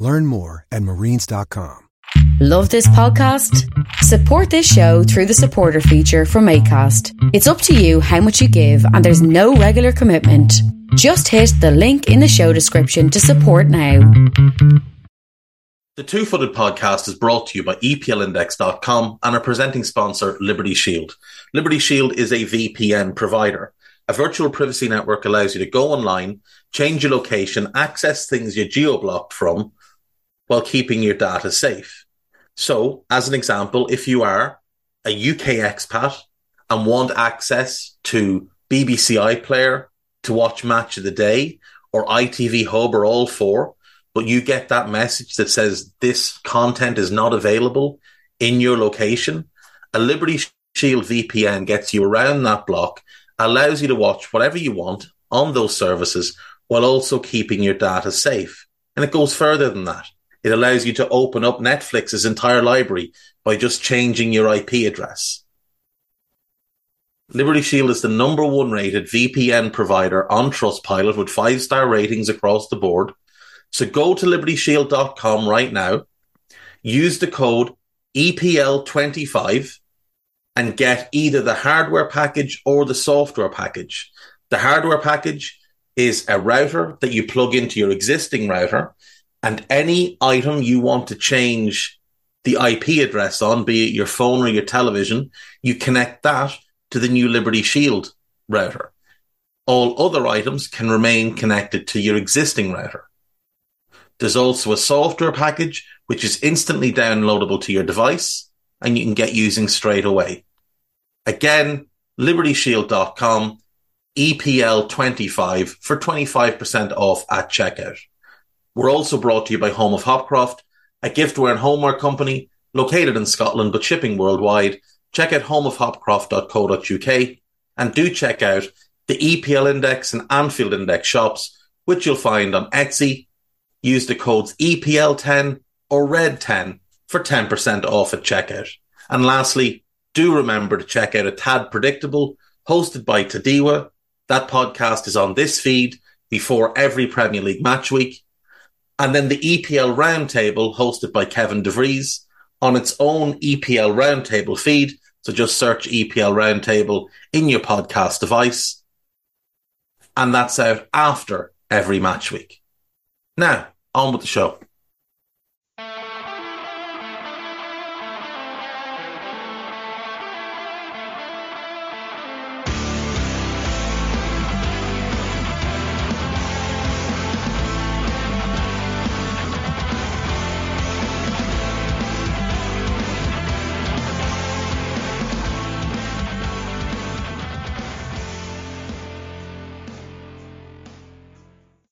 Learn more at marines.com. Love this podcast? Support this show through the supporter feature from ACAST. It's up to you how much you give, and there's no regular commitment. Just hit the link in the show description to support now. The Two Footed Podcast is brought to you by EPLindex.com and our presenting sponsor, Liberty Shield. Liberty Shield is a VPN provider. A virtual privacy network allows you to go online, change your location, access things you're geo blocked from, while keeping your data safe. So, as an example, if you are a UK expat and want access to BBC iPlayer to watch Match of the Day or ITV Hub or all four, but you get that message that says this content is not available in your location, a Liberty Shield VPN gets you around that block, allows you to watch whatever you want on those services while also keeping your data safe. And it goes further than that. It allows you to open up Netflix's entire library by just changing your IP address. Liberty Shield is the number one rated VPN provider on Trustpilot with five star ratings across the board. So go to libertyshield.com right now, use the code EPL25 and get either the hardware package or the software package. The hardware package is a router that you plug into your existing router and any item you want to change the IP address on, be it your phone or your television, you connect that to the new Liberty Shield router. All other items can remain connected to your existing router. There's also a software package which is instantly downloadable to your device and you can get using straight away. Again, libertyshield.com, EPL25 for 25% off at checkout. We're also brought to you by Home of Hopcroft, a giftware and homeware company located in Scotland but shipping worldwide. Check out homeofhopcroft.co.uk and do check out the EPL Index and Anfield Index shops, which you'll find on Etsy. Use the codes EPL10 or RED10 for 10% off at checkout. And lastly, do remember to check out A Tad Predictable, hosted by Tadiwa. That podcast is on this feed before every Premier League match week. And then the EPL Roundtable, hosted by Kevin DeVries, on its own EPL Roundtable feed. So just search EPL Roundtable in your podcast device. And that's out after every match week. Now, on with the show.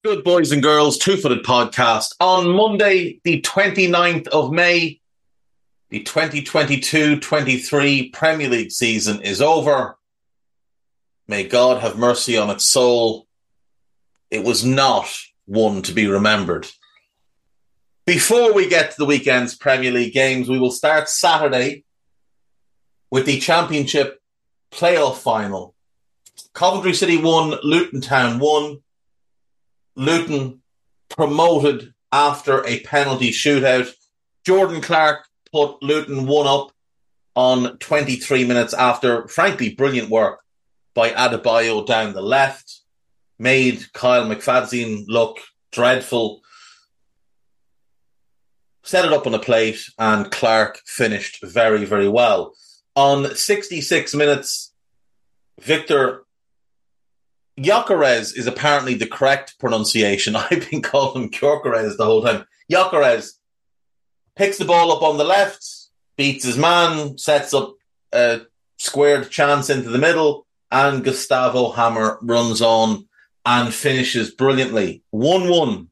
Good boys and girls, Two Footed Podcast. On Monday, the 29th of May, the 2022 23 Premier League season is over. May God have mercy on its soul. It was not one to be remembered. Before we get to the weekend's Premier League games, we will start Saturday with the Championship playoff final. Coventry City won, Luton Town won. Luton promoted after a penalty shootout. Jordan Clark put Luton one up on 23 minutes after, frankly, brilliant work by Adebayo down the left. Made Kyle McFadzean look dreadful. Set it up on a plate, and Clark finished very, very well. On 66 minutes, Victor Gyökeres is apparently the correct pronunciation. I've been calling him Gyökeres the whole time. Gyökeres picks the ball up on the left, beats his man, sets up a squared chance into the middle, and Gustavo Hamer runs on and finishes brilliantly. 1 1.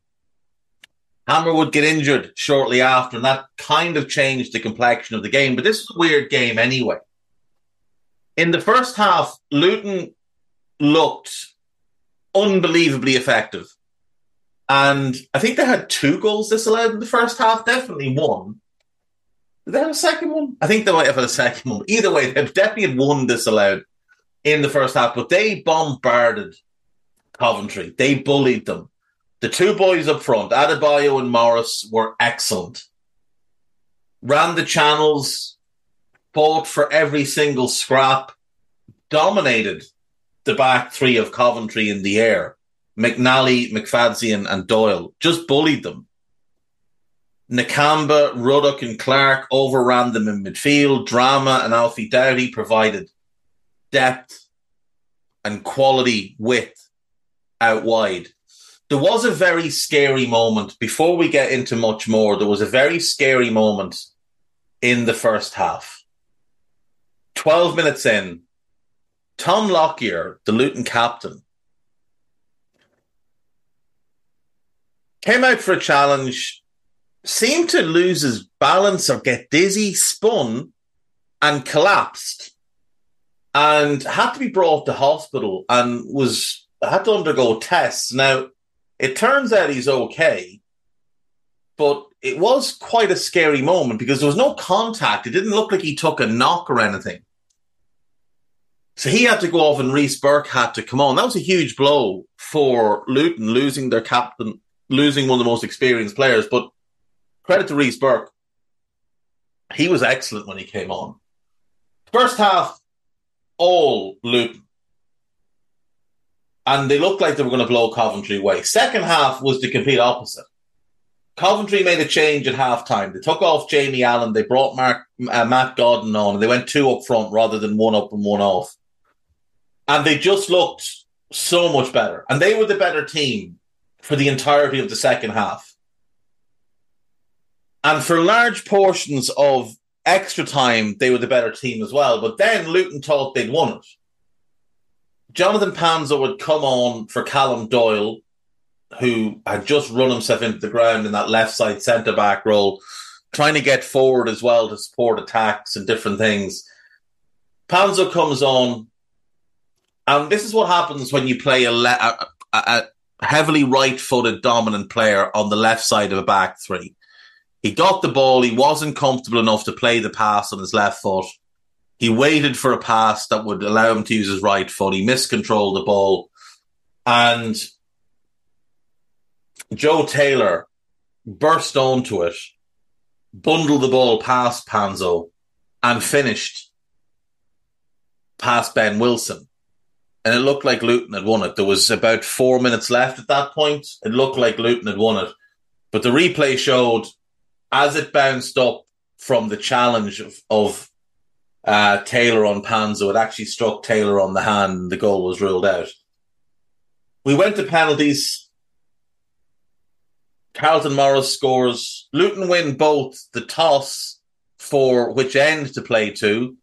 Hamer would get injured shortly after, and that kind of changed the complexion of the game. But this was a weird game anyway. In the first half, Luton looked unbelievably effective. And I think they had two goals disallowed in the first half, definitely one. Did they have a second one? I think they might have had a second one. Either way, they've definitely had one disallowed in the first half, but they bombarded Coventry. They bullied them. The two boys up front, Adebayo and Morris, were excellent. Ran the channels, fought for every single scrap, dominated the back three of Coventry in the air. McNally, McFadzean, and Doyle just bullied them. Nakamba, Ruddock, and Clark overran them in midfield. Drameh and Alfie Doughty provided depth and quality width out wide. There was a very scary moment before we get into much more. There was a very scary moment in the first half. 12 minutes in, Tom Lockyer, the Luton captain, came out for a challenge, seemed to lose his balance or get dizzy, spun, and collapsed, and had to be brought to hospital and was had to undergo tests. Now, it turns out he's okay, but it was quite a scary moment because there was no contact. It didn't look like he took a knock or anything. So he had to go off and Reece Burke had to come on. That was a huge blow for Luton, losing their captain, losing one of the most experienced players. But credit to Reece Burke. He was excellent when he came on. First half, all Luton. And they looked like they were going to blow Coventry away. Second half was the complete opposite. Coventry made a change at halftime. They took off Jamie Allen. They brought Mark, uh, Matt Godden on, and they went two up front rather than one up and one off and they just looked so much better. And they were the better team for the entirety of the second half. And for large portions of extra time, they were the better team as well. But then Luton thought they'd won it. Jonathan Panzo would come on for Callum Doyle, who had just run himself into the ground in that left side centre back role, trying to get forward as well to support attacks and different things. Panzo comes on, and this is what happens when you play a, le- a, a heavily right-footed dominant player on the left side of a back three. He got the ball. He wasn't comfortable enough to play the pass on his left foot. He waited for a pass that would allow him to use his right foot. He miscontrolled the ball. And Joe Taylor burst onto it, bundled the ball past Panzo, and finished past Ben Wilson and it looked like Luton had won it. There was about four minutes left at that point. It looked like Luton had won it. But the replay showed as it bounced up from the challenge of, of uh, Taylor on Panzo, it actually struck Taylor on the hand and the goal was ruled out. We went to penalties. Carlton Morris scores. Luton win both the toss for which end to play to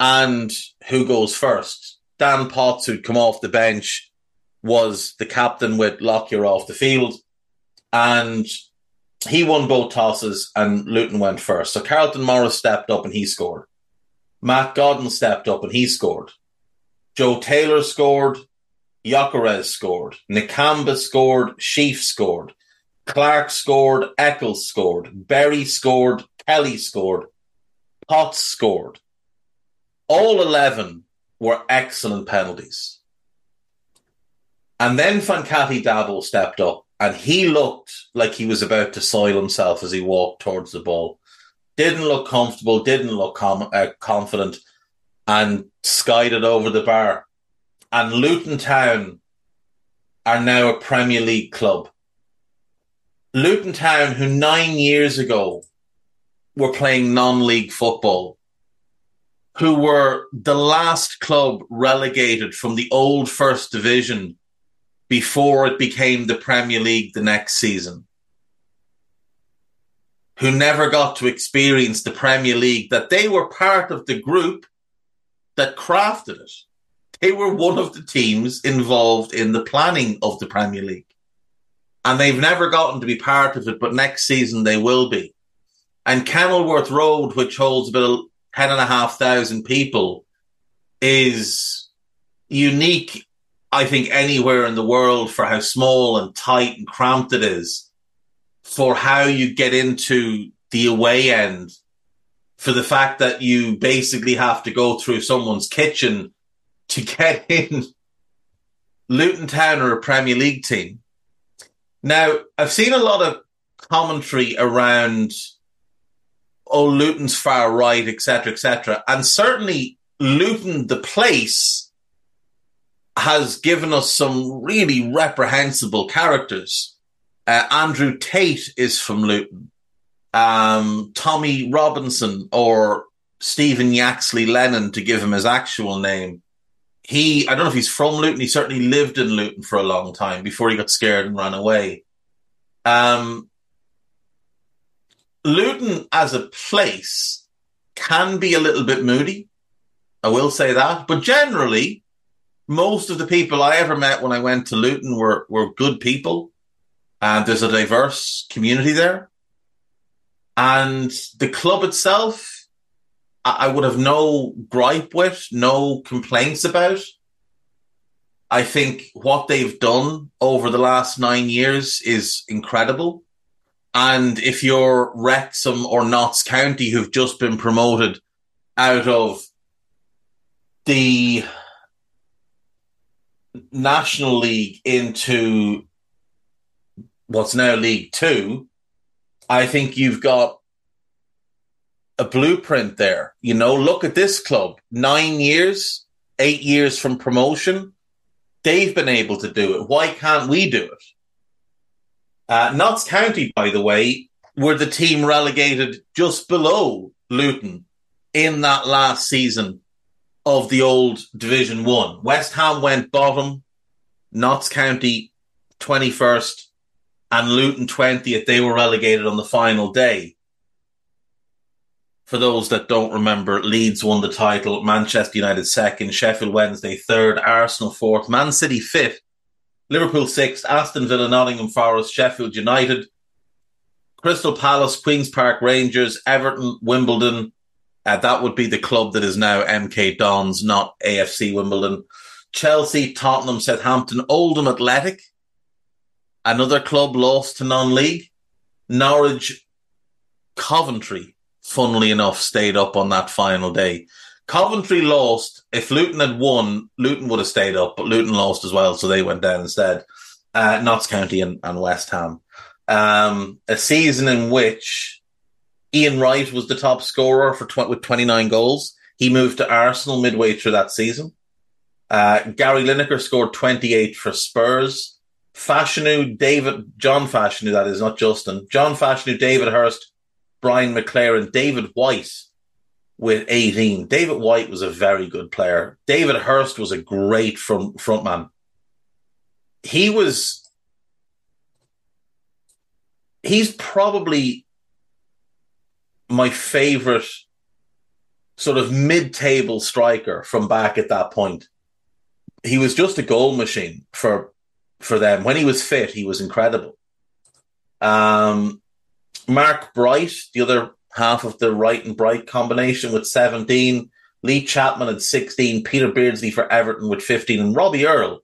and who goes first. Dan Potts, who'd come off the bench, was the captain with Lockyer off the field. And he won both tosses and Luton went first. So Carlton Morris stepped up and he scored. Matt Godden stepped up and he scored. Joe Taylor scored. Gyökeres scored. Nakamba scored. Sheaf scored. Clark scored. Eccles scored. Berry scored. Kelly scored. Potts scored. All 11 were excellent penalties. And then Fankaty Dabo stepped up and he looked like he was about to soil himself as he walked towards the ball. Didn't look comfortable, didn't look com- uh, confident, and skied it over the bar. And Luton Town are now a Premier League club. Luton Town, who nine years ago were playing non league football, who were the last club relegated from the old First Division before it became the Premier League the next season, who never got to experience the Premier League, that they were part of the group that crafted it. They were one of the teams involved in the planning of the Premier League. and they've never gotten to be part of it, but next season they will be. And Kenilworth Road, which holds about ten and a half thousand people, is unique, I think, anywhere in the world for how small and tight and cramped it is, for how you get into the away end, for the fact that you basically have to go through someone's kitchen to get in. Luton Town are a Premier League team. Now, I've seen a lot of commentary around oh, Luton's far right, etc., etc. And certainly Luton, the place, has given us some really reprehensible characters. Uh, Andrew Tate is from Luton. Um, Tommy Robinson or Stephen Yaxley Lennon, to give him his actual name. He, I don't know if he's from Luton. He certainly lived in Luton for a long time before he got scared and ran away. Um, Luton as a place can be a little bit moody. I will say that. But generally, most of the people I ever met when I went to Luton were, were good people. And there's a diverse community there. And the club itself, I, I would have no gripe with, no complaints about. I think what they've done over the last nine years is incredible. And if you're Wrexham or Notts County, who've just been promoted out of the National League into what's now League Two, I think you've got a blueprint there. You know, look at this club nine years, eight years from promotion. They've been able to do it. Why can't we do it? Uh, Notts County, by the way, were the team relegated just below Luton in that last season of the old Division One. West Ham went bottom, Notts County 21st, and Luton 20th. They were relegated on the final day. For those that don't remember, Leeds won the title, Manchester United second, Sheffield Wednesday third, Arsenal fourth, Man City fifth, Liverpool sixth, Aston Villa, Nottingham Forest, Sheffield United, Crystal Palace, Queen's Park Rangers, Everton, Wimbledon. Uh, that would be the club that is now MK Dons, not AFC Wimbledon. Chelsea, Tottenham, Southampton, Oldham Athletic. Another club lost to non-league. Norwich, Coventry, funnily enough, stayed up on that final day. Coventry lost. If Luton had won, Luton would have stayed up, but Luton lost as well, so they went down instead. Uh, Notts County and, and West Ham. Um, a season in which Ian Wright was the top scorer for tw- with 29 goals. He moved to Arsenal midway through that season. Uh, Gary Lineker scored 28 for Spurs. Fashanu, David, John Fashanu, that is not Justin. John Fashanu, David Hirst, Brian McClair, David White with 18. David White was a very good player. David Hirst was a great front frontman. He was he's probably my favorite sort of mid-table striker from back at that point. He was just a goal machine for for them. When he was fit, he was incredible. Um, Mark Bright, the other half of the Wright and Bright combination with 17. Lee Chapman at 16, Peter Beardsley for Everton with 15, and Robbie Earle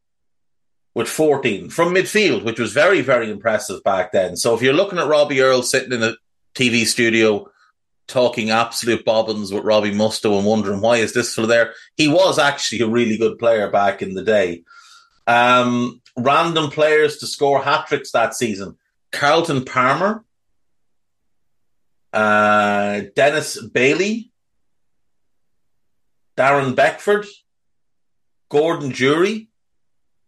with 14 from midfield, which was very, very impressive back then. So if you're looking at Robbie Earle sitting in a TV studio talking absolute bobbins with Robbie Mustoe and wondering why is this for there, he was actually a really good player back in the day. Um, random players to score hat tricks that season. Carlton Palmer, uh, Dennis Bailey, Darren Beckford, Gordon Durie,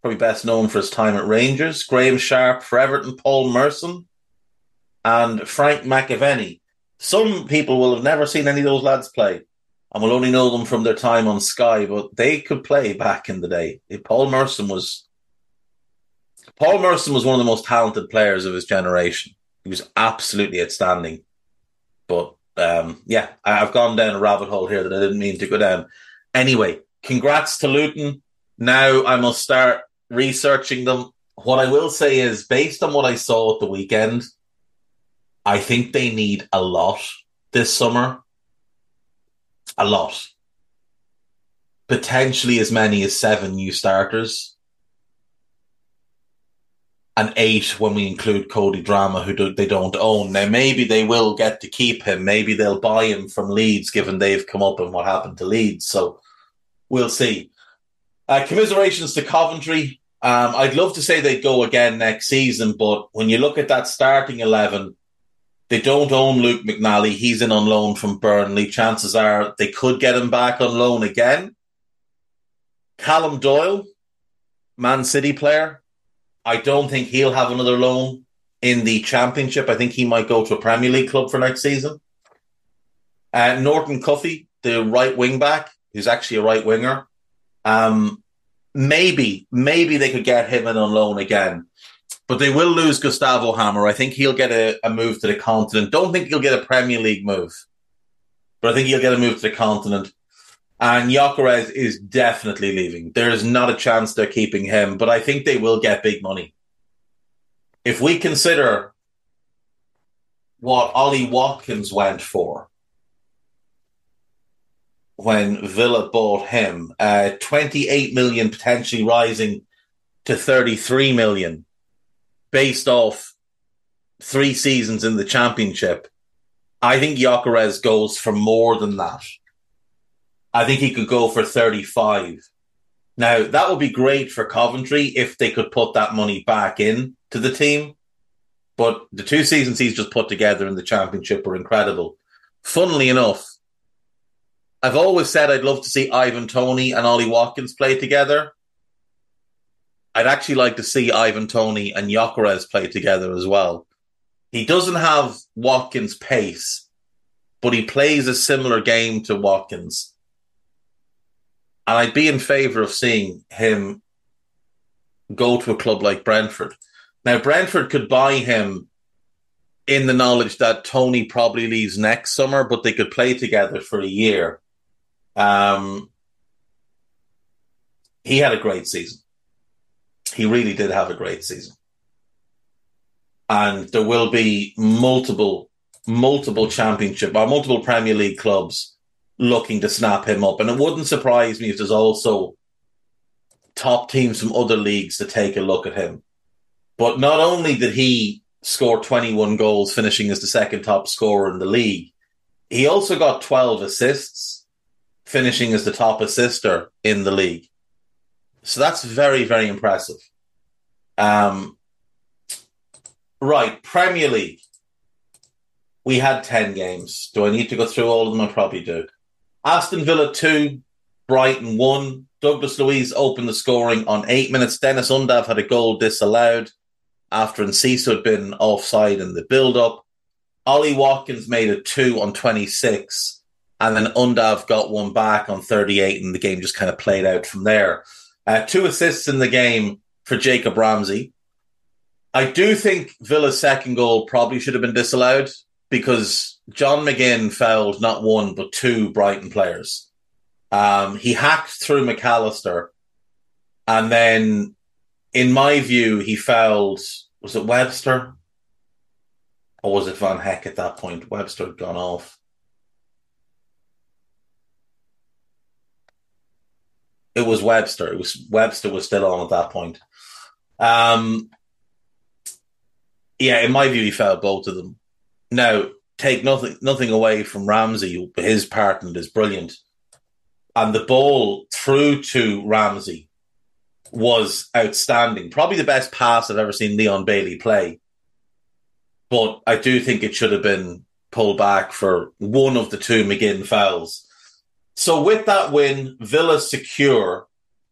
probably best known for his time at Rangers, Graeme Sharp for Everton, Paul Merson, and Frank McAvenny. Some people will have never seen any of those lads play and will only know them from their time on Sky, but they could play back in the day. Paul Merson was Paul Merson was one of the most talented players of his generation. He was absolutely outstanding. But um, yeah, I've gone down a rabbit hole here that I didn't mean to go down. Anyway, congrats to Luton. Now I must start researching them What I will say is, based on what I saw at the weekend, I think they need a lot this summer. A lot. Potentially as many as seven new starters. And eight when we include Cody Drameh, who do, they don't own. Now, maybe they will get to keep him. Maybe they'll buy him from Leeds, given they've come up and what happened to Leeds. So we'll see. Uh, commiserations to Coventry. Um, I'd love to say they'd go again next season, but when you look at that starting 11, they don't own Luke McNally. He's in on loan from Burnley. Chances are they could get him back on loan again. Callum Doyle, Man City player. I don't think he'll have another loan in the Championship. I think he might go to a Premier League club for next season. Uh, Norton Cuffy, the right wing back, who's actually a right winger. Um, maybe, maybe they could get him in on loan again. But they will lose Gustavo Hamer. I think he'll get a, a move to the continent. Don't think he'll get a Premier League move. But I think he'll get a move to the continent. And Gyökeres is definitely leaving. There is not a chance they're keeping him, but I think they will get big money. If we consider what Ollie Watkins went for when Villa bought him, uh, 28 million potentially rising to 33 million based off three seasons in the championship, I think Gyökeres goes for more than that. I think he could go for 35. Now, that would be great for Coventry if they could put that money back in to the team. But the two seasons he's just put together in the championship were incredible. Funnily enough, I've always said I'd love to see Ivan Toney and Ollie Watkins play together. I'd actually like to see Ivan Toney and Gyökeres play together as well. He doesn't have Watkins' pace, but he plays a similar game to Watkins. And I'd be in favour of seeing him go to a club like Brentford. Now, Brentford could buy him in the knowledge that Toney probably leaves next summer, but they could play together for a year. Um, he had a great season he really did have a great season. And there will be multiple, multiple championship or multiple Premier League clubs looking to snap him up. And it wouldn't surprise me if there's also top teams from other leagues to take a look at him. But not only did he score 21 goals, finishing as the second top scorer in the league, he also got 12 assists, finishing as the top assister in the league. So that's very, very impressive. Um, right, Premier League. We had 10 games. Do I need to go through all of them? I probably do. Aston Villa 2, Brighton 1. Douglas Luiz opened the scoring on eight minutes. Deniz Undav had a goal disallowed after Enciso had been offside in the build up. Ollie Watkins made a two on 26, and then Undav got one back on 38, and the game just kind of played out from there. Uh, two assists in the game for Jacob Ramsey. I do think Villa's second goal probably should have been disallowed because John McGinn fouled not one but two Brighton players. Um, he hacked through Mac Allister, and then, in my view, he fouled. Was it Webster? Or was it Van Hecke at that point? Webster had gone off. It was Webster. It was Webster was still on at that point. Um, yeah, in my view, he failed both of them. Now, take nothing nothing away from Ramsey. His partner is brilliant, and the ball through to Ramsey was outstanding. Probably the best pass I've ever seen Leon Bailey play. But I do think it should have been pulled back for one of the two McGinn fouls. So with that win, Villa secure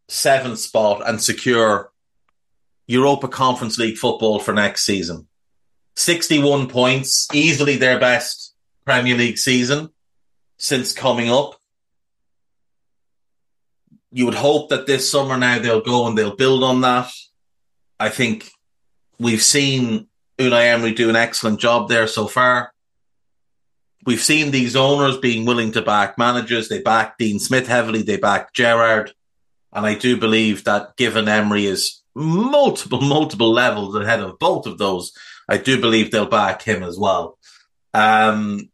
seventh spot and secure Europa Conference League football for next season. 61 points, easily their best Premier League season since coming up. You would hope that this summer now they'll go and they'll build on that. I think we've seen Unai Emery do an excellent job there so far. We've seen these owners being willing to back managers. They back Dean Smith heavily. They back Gerrard. And I do believe that given Emery is multiple, multiple levels ahead of both of those. I do believe they'll back him as well. Um,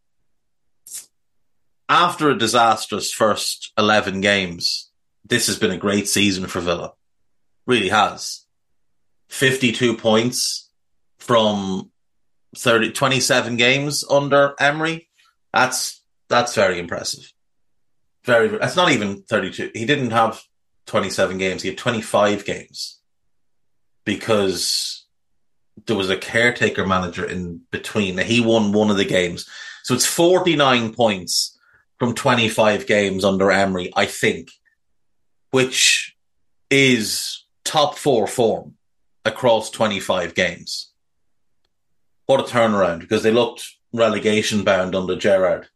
after a disastrous first 11 games, this has been a great season for Villa. Really has. 52 points from 30, 27 games under Emery. That's, that's very impressive. Very, that's not even 32. He didn't have 27 games. He had 25 games because there was a caretaker manager in between. He won one of the games. So it's 49 points from 25 games under Emery, I think, which is top four form across 25 games. What a turnaround because they looked relegation bound under Gerrard.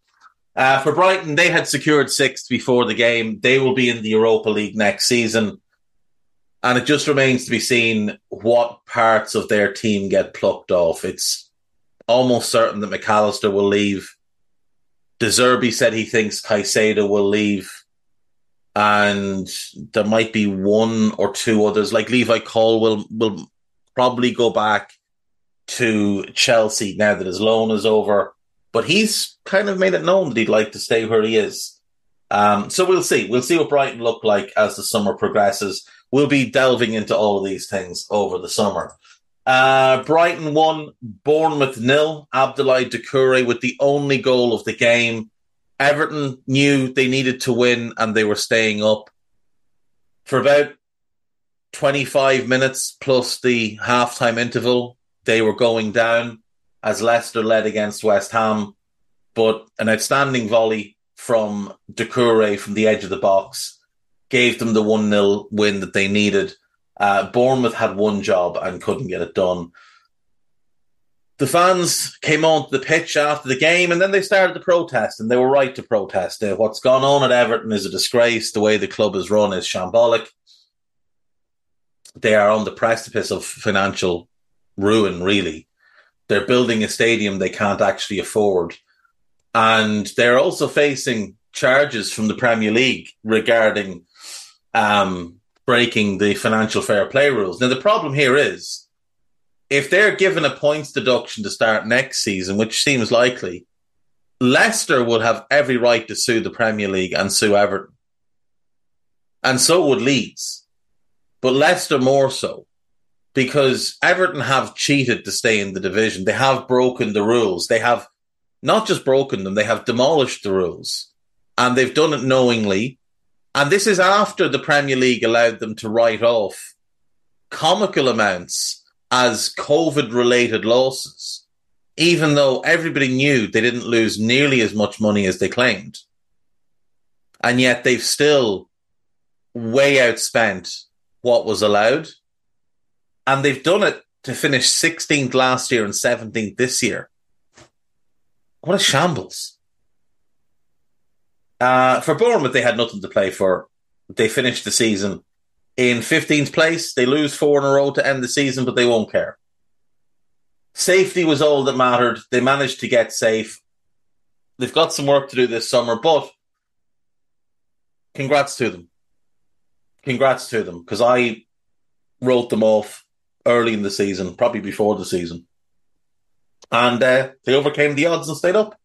Uh, for Brighton, they had secured sixth before the game. They will be in the Europa League next season. And it just remains to be seen what parts of their team get plucked off. It's almost certain that Mac Allister will leave. De Zerbi said he thinks Caicedo will leave. And there might be one or two others, like Levi Colwill, will probably go back to Chelsea now that his loan is over but he's kind of made it known that he'd like to stay where he is. Um, so we'll see. We'll see what Brighton look like as the summer progresses. We'll be delving into all of these things over the summer. Uh, Brighton won, Bournemouth nil. Abdoulaye Doucouré with the only goal of the game. Everton knew they needed to win and they were staying up for about 25 minutes plus the halftime interval. They were going down as Leicester led against West Ham, but an outstanding volley from Doucouré from the edge of the box gave them the 1 0 win that they needed. Uh, Bournemouth had one job and couldn't get it done. The fans came onto the pitch after the game and then they started to protest, and they were right to protest. Uh, what's gone on at Everton is a disgrace. The way the club is run is shambolic. They are on the precipice of financial ruin, really. They're building a stadium they can't actually afford. And they're also facing charges from the Premier League regarding um, breaking the financial fair play rules. Now, the problem here is if they're given a points deduction to start next season, which seems likely, Leicester would have every right to sue the Premier League and sue Everton. And so would Leeds. But Leicester more so because Everton have cheated to stay in the division. They have broken the rules. They have not just broken them, they have demolished the rules. And they've done it knowingly. And this is after the Premier League allowed them to write off comical amounts as COVID related losses, even though everybody knew they didn't lose nearly as much money as they claimed. And yet they've still way outspent what was allowed and they've done it to finish 16th last year and 17th this year. What a shambles. Uh, for Bournemouth, they had nothing to play for. They finished the season in 15th place. They lose four in a row to end the season, but they won't care. Safety was all that mattered. They managed to get safe. They've got some work to do this summer, but congrats to them. Congrats to them, because I wrote them off early in the season, probably before the season. And uh, they overcame the odds and stayed up.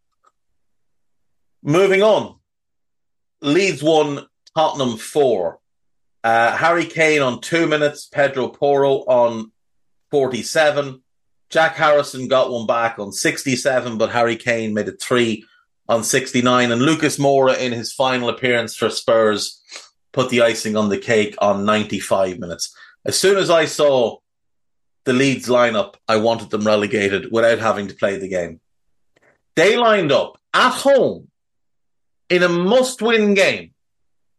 Moving on. Leeds won, Tottenham four. Uh, Harry Kane on two minutes, Pedro Porro on 47. Jack Harrison got one back on 67, but Harry Kane made it three on 69. And Lucas Moura, in his final appearance for Spurs, put the icing on the cake on 95 minutes. As soon as I saw the Leeds lineup, I wanted them relegated without having to play the game. They lined up at home in a must win game,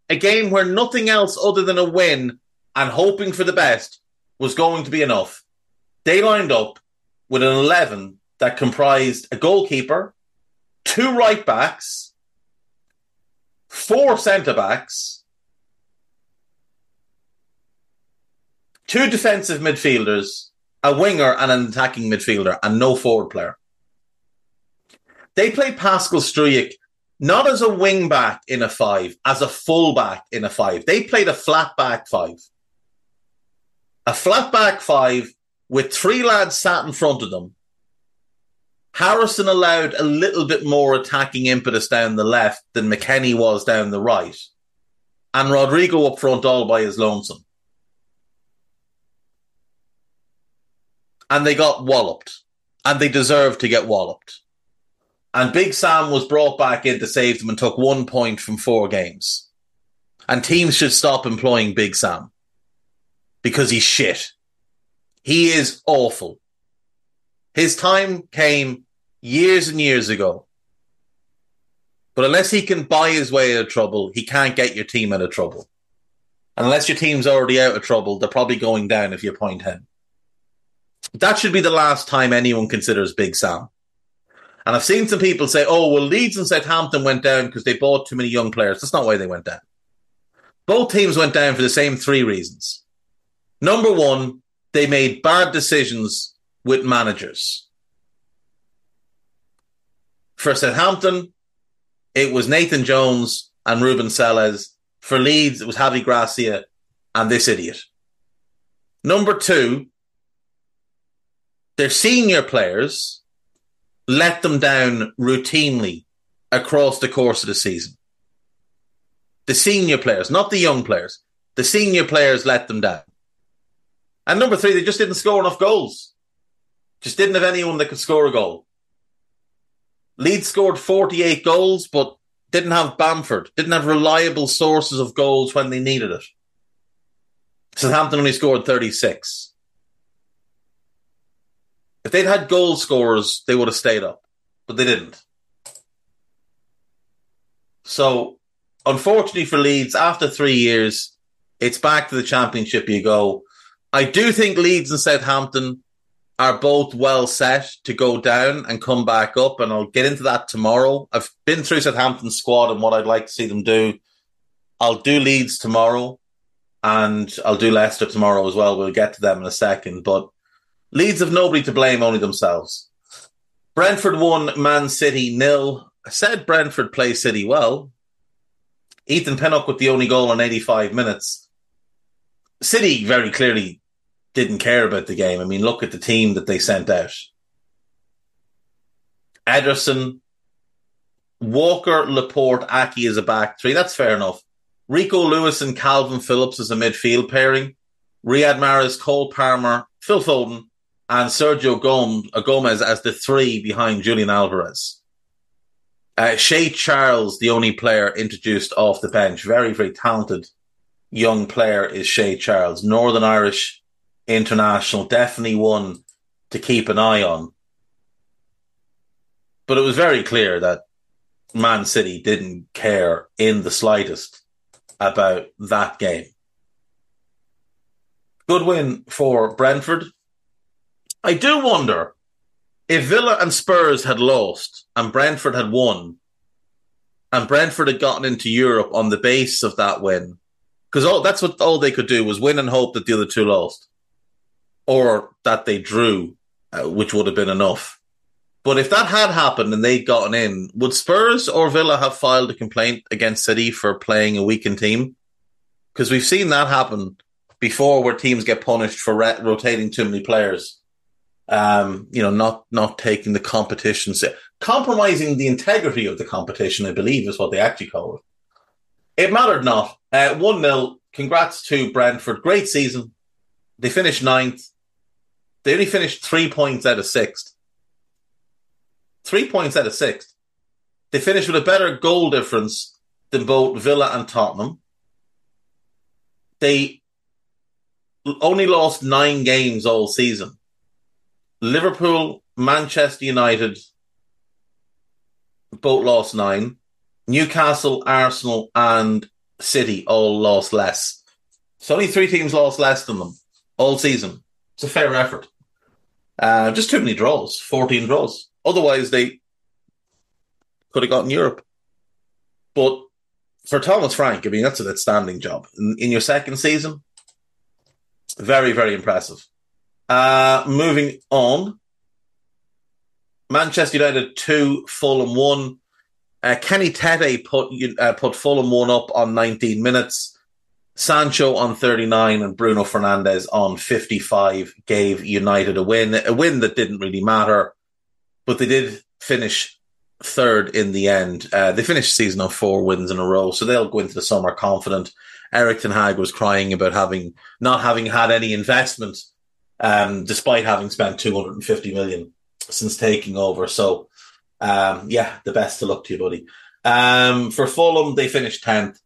a game where nothing else other than a win and hoping for the best was going to be enough. They lined up with an 11 that comprised a goalkeeper, two right backs, four centre backs, two defensive midfielders, a winger and an attacking midfielder and no forward player. They played Pascal Struijk not as a wing back in a five, as a full back in a five. They played a flat back five. a flat back five with three lads sat in front of them. Harrison allowed a little bit more attacking impetus down the left than McKennie was down the right. And Rodrigo up front all by his lonesome. And they got walloped. And they deserved to get walloped. And Big Sam was brought back in to save them and took one point from four games. And teams should stop employing Big Sam because he's shit. He is awful. His time came years and years ago. But unless he can buy his way out of trouble, he can't get your team out of trouble. And unless your team's already out of trouble, they're probably going down if you appoint him. That should be the last time anyone considers Big Sam. And I've seen some people say, oh, well, Leeds and Southampton went down because they bought too many young players. That's not why they went down. Both teams went down for the same three reasons. Number one, they made bad decisions with managers. For Southampton, it was Nathan Jones and Ruben Selles. For Leeds, it was Javi Gracia and this idiot. Number two, their senior players let them down routinely across the course of the season. The senior players, not the young players. The senior players let them down. And number three, they just didn't score enough goals. Just didn't have anyone that could score a goal. Leeds scored 48 goals, but didn't have Bamford, didn't have reliable sources of goals when they needed it. Southampton only scored 36. If they'd had goal scorers, they would have stayed up, but they didn't. So, unfortunately for Leeds, after three years, it's back to the championship you go. I do think Leeds and Southampton are both well set to go down and come back up, and I'll get into that tomorrow. I've been through Southampton's squad and what I'd like to see them do. I'll do Leeds tomorrow, and I'll do Leicester tomorrow as well. We'll get to them in a second, but Leeds have nobody to blame, only themselves. Brentford won, Man City nil. I said Brentford play City well. Ethan Pinnock with the only goal in 85 minutes. City very clearly didn't care about the game. I mean, look at the team that they sent out. Ederson, Walker, Laporte, Aké is a back three. That's fair enough. Rico Lewis and Kalvin Phillips as a midfield pairing. Riyad Mahrez, Cole Palmer, Phil Foden, and Sergio Gomez as the three behind Julian Alvarez. Uh, Shea Charles, the only player introduced off the bench, very, very talented young player is Shea Charles. Northern Irish international, definitely one to keep an eye on. But it was very clear that Man City didn't care in the slightest about that game. Good win for Brentford. I do wonder if Villa and Spurs had lost and Brentford had won, and Brentford had gotten into Europe on the basis of that win, because all that's what all they could do was win and hope that the other two lost, or that they drew, uh, which would have been enough. But if that had happened and they'd gotten in, would Spurs or Villa have filed a complaint against City for playing a weakened team? Because we've seen that happen before, where teams get punished for re- rotating too many players. Um, you know, not not taking the competition, compromising the integrity of the competition. I believe is what they actually call it. It mattered not. Uh, 1 0. Congrats to Brentford. Great season. They finished ninth. They only finished three points out of sixth. Three points out of sixth. They finished with a better goal difference than both Villa and Tottenham. They only lost nine games all season. Liverpool, Manchester United both lost nine. Newcastle, Arsenal, and City all lost less. So only three teams lost less than them all season. It's a fair effort. Uh, just too many draws, 14 draws. Otherwise, they could have gotten Europe. But for Thomas Frank, I mean, that's an outstanding job. In, in your second season, very, very impressive. Uh, moving on. Manchester United 2, Fulham 1. Uh, Kenny Tete put uh, put Fulham one up on 19 minutes. Sancho on 39 and Bruno Fernandes on 55 gave United a win, a win that didn't really matter, but they did finish third in the end. Uh, they finished season on four wins in a row, so they'll go into the summer confident. Erik Ten Hag was crying about having not having had any investment, um, despite having spent 250 million since taking over. So, um, yeah, the best of luck to you, buddy. Um, for Fulham, they finished 10th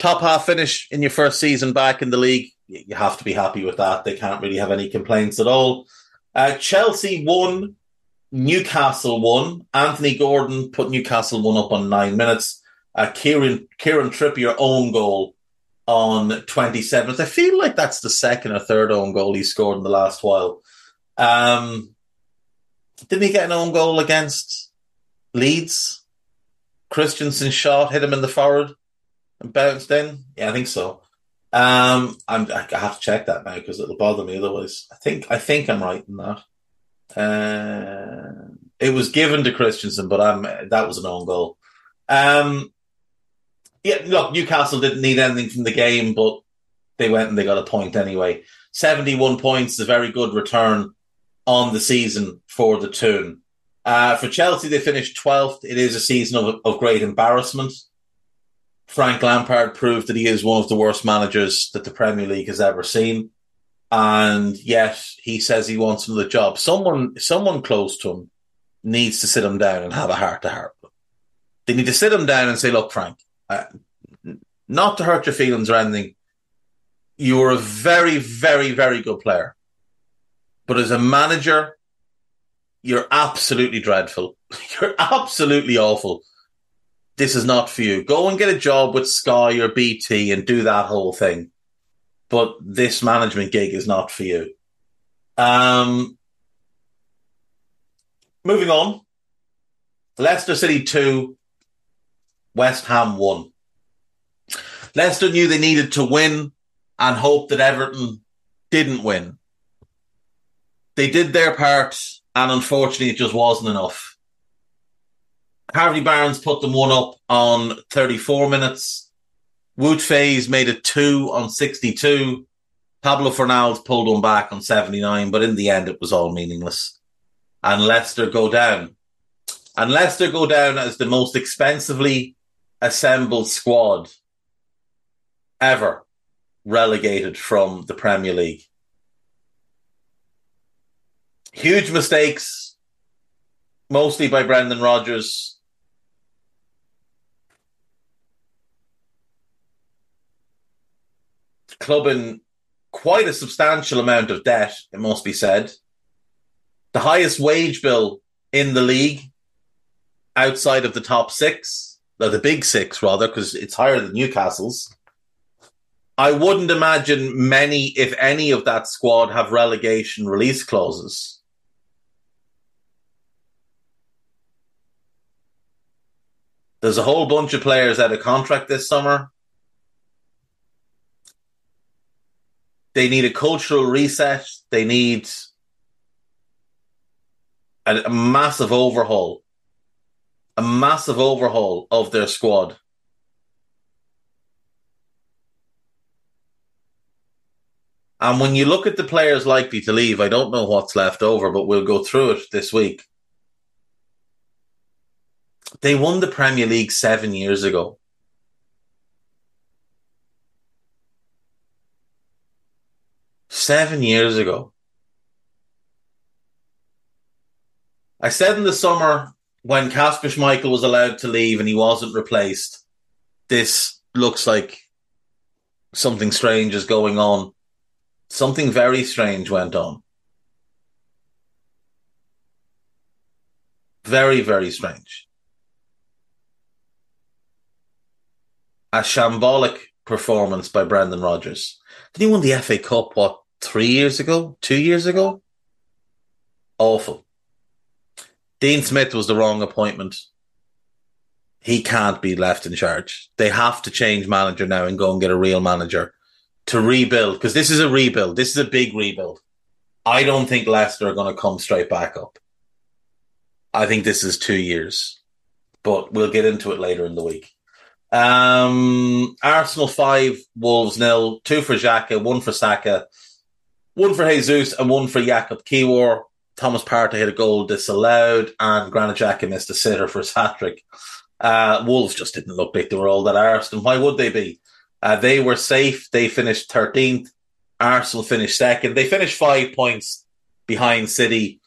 top half finish in your first season back in the league. You have to be happy with that. They can't really have any complaints at all. Uh, Chelsea won. Newcastle won. Anthony Gordon put Newcastle one up on nine minutes. Uh, Kieran Kieran Trippier own goal on 27th. I feel like that's the second or third own goal he scored in the last while. Um, didn't he get an own goal against Leeds? Christensen shot, hit him in the forward and bounced in? Yeah, I think so. Um, I'm, I have to check that now because it'll bother me otherwise. I think I think I'm right in that. Uh, it was given to Christensen, but I'm that was an own goal. Um, yeah, look, Newcastle didn't need anything from the game, but they went and they got a point anyway. Seventy-one points is a very good return on the season for the Toon. Uh, for Chelsea, they finished twelfth. It is a season of, of great embarrassment. Frank Lampard proved that he is one of the worst managers that the Premier League has ever seen. And yet he says he wants another job. Someone, someone close to him needs to sit him down and have a heart to heart. They need to sit him down and say, look, Frank, uh, not to hurt your feelings or anything. You're a very, very, very good player. But as a manager, you're absolutely dreadful. You're absolutely awful this is not for you. Go and get a job with Sky or BT and do that whole thing. But this management gig is not for you. Um, moving on. Leicester City 2, West Ham won. Leicester knew they needed to win and hoped that Everton didn't win. They did their part, and unfortunately, it just wasn't enough. Harvey Barnes put them one up on 34 minutes. Wout Faes made it two on 62. Pablo Fornals pulled one back on 79, but in the end, it was all meaningless. And Leicester go down. And Leicester go down as the most expensively assembled squad ever relegated from the Premier League. Huge mistakes, mostly by Brendan Rodgers, club in quite a substantial amount of debt, it must be said. The highest wage bill in the league outside of the top six, the big six rather, because it's higher than Newcastle's. I wouldn't imagine many, if any, of that squad have relegation release clauses. There's a whole bunch of players out of contract this summer. they need a cultural reset. They need a, a massive overhaul, a massive overhaul of their squad. And when you look at the players likely to leave, I don't know what's left over, but we'll go through it this week. They won the Premier League seven years ago. Seven years ago. I said in the summer when Kasper Schmeichel was allowed to leave and he wasn't replaced, this looks like something strange is going on. Something very strange went on. Very, very strange. A shambolic performance by Brendan Rodgers. Did he win the FA Cup, what, three years ago? Two years ago? Awful. Dean Smith was the wrong appointment. He can't be left in charge. They have to change manager now and go and get a real manager to rebuild because this is a rebuild. This is a big rebuild. I don't think Leicester are going to come straight back up. I think this is two years, but we'll get into it later in the week. Um, Arsenal five, Wolves nil, two for Xhaka, one for Saka, one for Jesus, and one for Jakub Kiwior. Thomas Partey hit a goal disallowed, and Granit Xhaka missed a sitter for his hat trick. Uh, Wolves just didn't look like they were all that arsed, and why would they be? Uh, they were safe. They finished 13th. Arsenal finished second. They finished five points behind City.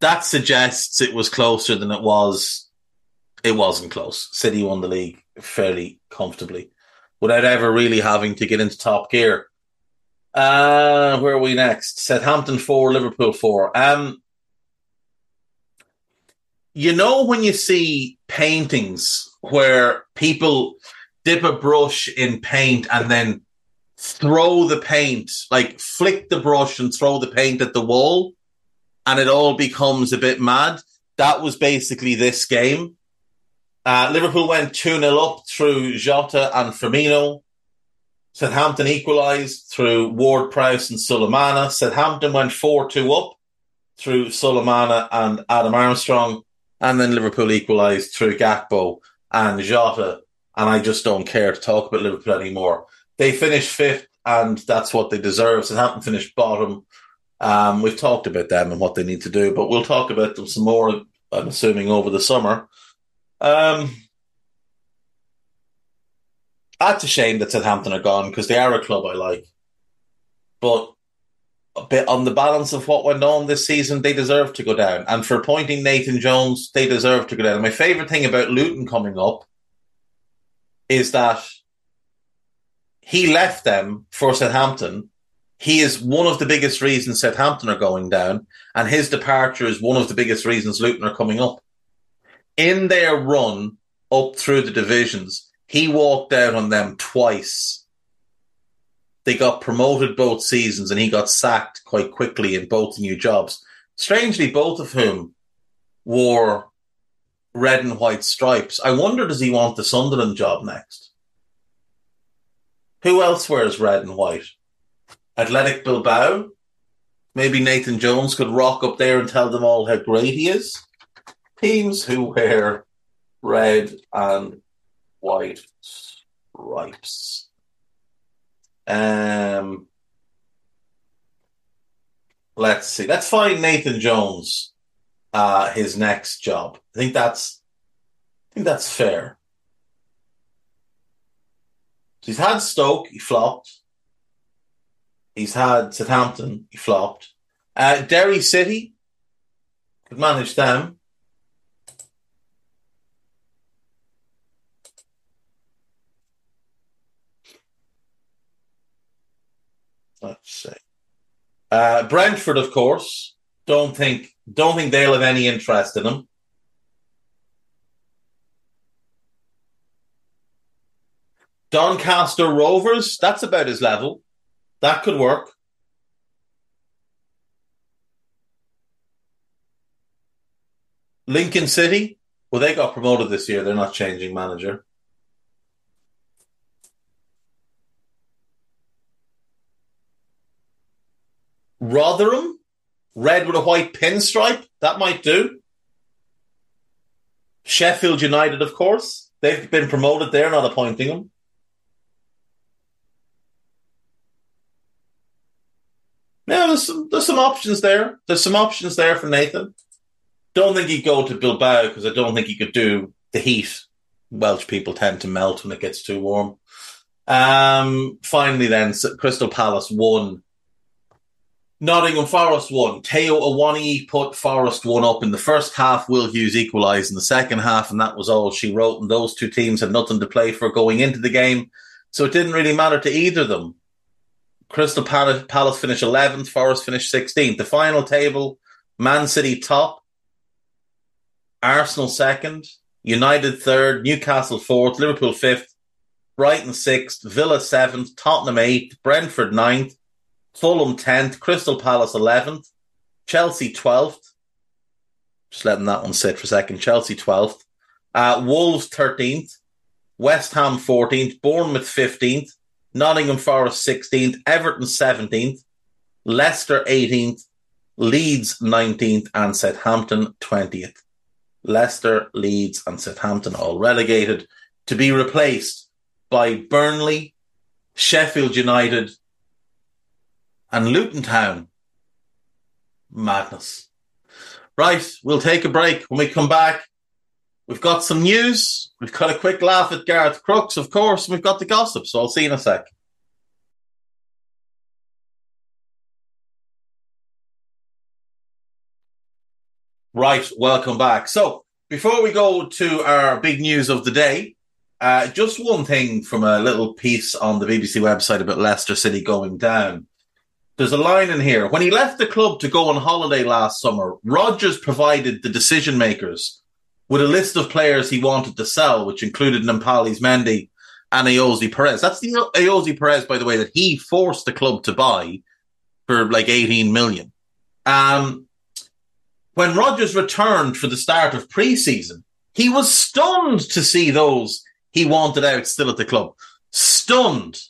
That suggests it was closer than it was. It wasn't close. City won the league fairly comfortably without ever really having to get into top gear. Uh, where are we next? Southampton 4, Liverpool 4. Um, you know, when you see paintings where people dip a brush in paint and then throw the paint, like flick the brush and throw the paint at the wall, and it all becomes a bit mad. That was basically this game. Uh, Liverpool went 2 0 up through Jota and Firmino. Southampton equalised through Ward Prowse and Sulemana. Southampton went 4 2 up through Sulemana and Adam Armstrong. And then Liverpool equalised through Gakpo and Jota. And I just don't care to talk about Liverpool anymore. They finished fifth, and that's what they deserve. Southampton finished bottom. Um, we've talked about them and what they need to do, but we'll talk about them some more, I'm assuming, over the summer. Um, that's a shame that Southampton are gone because they are a club I like. But a bit on the balance of what went on this season, they deserve to go down. And for appointing Nathan Jones, they deserve to go down. And my favourite thing about Luton coming up is that he left them for Southampton. He is one of the biggest reasons Southampton are going down, and his departure is one of the biggest reasons Luton are coming up. In their run up through the divisions, he walked out on them twice. They got promoted both seasons and he got sacked quite quickly in both new jobs. Strangely, both of whom wore red and white stripes. I wonder, does he want the Sunderland job next? Who else wears red and white? Athletic Bilbao? Maybe Nathan Jones could rock up there and tell them all how great he is. Teams who wear red and white stripes. Um, let's see. Let's find Nathan Jones uh, his next job. I think that's I think that's fair. So he's had Stoke, he flopped. He's had Southampton, he flopped. Uh, Derry City could manage them. Let's see. Uh, Brentford, of course, don't think don't think they'll have any interest in him. Doncaster Rovers, that's about his level. That could work. Lincoln City, well, they got promoted this year. They're not changing manager. Rotherham, red with a white pinstripe, that might do. Sheffield United, of course, they've been promoted. They're not appointing them. Now there's some there's some options there. There's some options there for Nathan. Don't think he'd go to Bilbao because I don't think he could do the heat. Welsh people tend to melt when it gets too warm. Um, finally, then Crystal Palace won Nottingham Forest won. Taiwo Awoniyi put Forest one up in the first half. Will Hughes equalised in the second half, and that was all she wrote. And those two teams had nothing to play for going into the game, so it didn't really matter to either of them. Crystal Palace finished 11th, Forest finished 16th. The final table Man City top, Arsenal second, United third, Newcastle fourth, Liverpool fifth, Brighton sixth, Villa seventh, Tottenham eighth, Brentford ninth, Fulham 10th, Crystal Palace 11th, Chelsea 12th. Just letting that one sit for a second. Chelsea 12th. Uh, Wolves 13th. West Ham 14th. Bournemouth 15th. Nottingham Forest 16th. Everton 17th. Leicester 18th. Leeds 19th. And Southampton 20th. Leicester, Leeds, and Southampton all relegated. to be replaced by Burnley, Sheffield United, and Luton Town. Madness. Right, we'll take a break. When we come back, we've got some news. We've got a quick laugh at Gareth Crooks, of course, and we've got the gossip. So I'll see you in a sec. Right, welcome back. So before we go to our big news of the day, uh, just one thing from a little piece on the BBC website about Leicester City going down. There's a line in here. When he left the club to go on holiday last summer, Rodgers provided the decision makers with a list of players he wanted to sell, which included Nampalys Mendy and Ayoze Perez. That's the Ayoze Perez, by the way, that he forced the club to buy for like 18 million. Um, when Rodgers returned for the start of preseason, he was stunned to see those he wanted out still at the club. Stunned.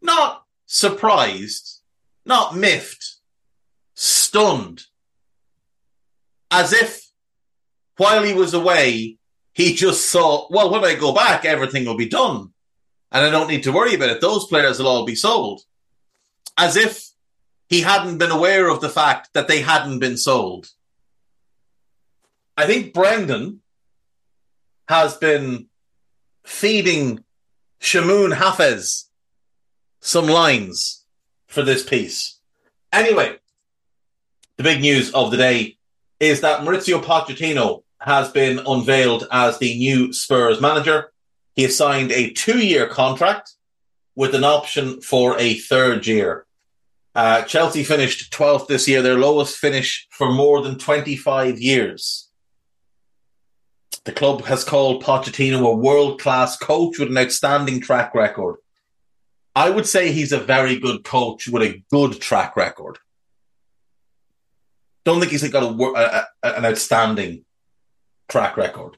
Not surprised, not miffed, stunned. As if while he was away, he just thought, well, when I go back, everything will be done. And I don't need to worry about it. Those players will all be sold. As if he hadn't been aware of the fact that they hadn't been sold. I think Brendan has been feeding Shamoon Hafez some lines for this piece. Anyway, the big news of the day is that Mauricio Pochettino has been unveiled as the new Spurs manager. He has signed a two year contract with an option for a third year. Uh, Chelsea finished 12th this year, their lowest finish for more than 25 years. The club has called Pochettino a world class coach with an outstanding track record. I would say he's a very good coach with a good track record. Don't think he's got a, a, a, an outstanding track record.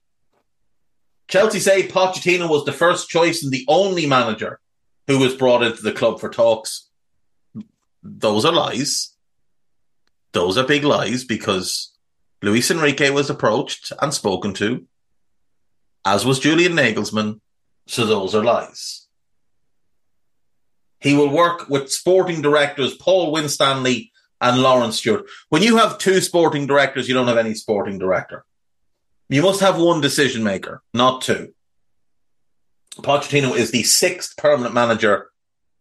Chelsea say Pochettino was the first choice and the only manager who was brought into the club for talks those are lies. Those are big lies because Luis Enrique was approached and spoken to, as was Julian Nagelsmann. So those are lies. He will work with sporting directors Paul Winstanley and Laurence Stewart. When you have two sporting directors, you don't have any sporting director. You must have one decision maker, not two. Pochettino is the sixth permanent manager